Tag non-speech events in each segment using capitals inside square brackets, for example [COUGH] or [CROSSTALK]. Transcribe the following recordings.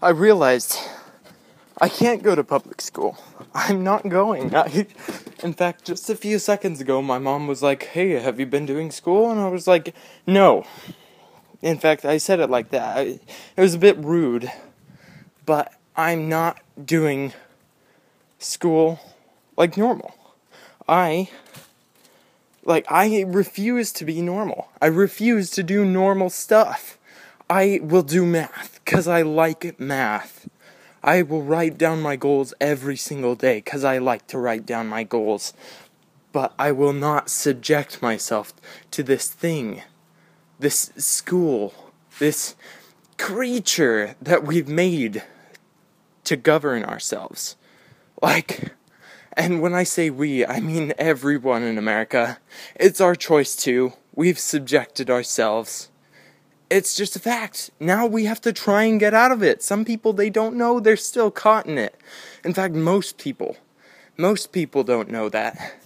I realized I can't go to public school. I'm not going. I, in fact, just a few seconds ago, my mom was like, Hey, have you been doing school? And I was like, No. In fact, I said it like that. I, it was a bit rude, but I'm not doing school like normal. I like I refuse to be normal. I refuse to do normal stuff. I will do math cuz I like math. I will write down my goals every single day cuz I like to write down my goals. But I will not subject myself to this thing. This school, this creature that we've made to govern ourselves. Like and when I say we, I mean everyone in America. It's our choice too. We've subjected ourselves. It's just a fact. Now we have to try and get out of it. Some people, they don't know, they're still caught in it. In fact, most people, most people don't know that.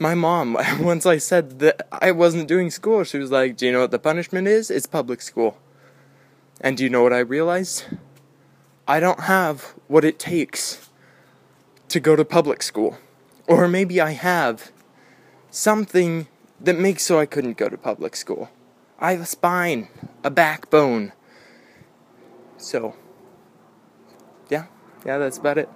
My mom, [LAUGHS] once I said that I wasn't doing school, she was like, Do you know what the punishment is? It's public school. And do you know what I realized? I don't have what it takes to go to public school. Or maybe I have something that makes so I couldn't go to public school. I have a spine, a backbone. So, yeah, yeah, that's about it.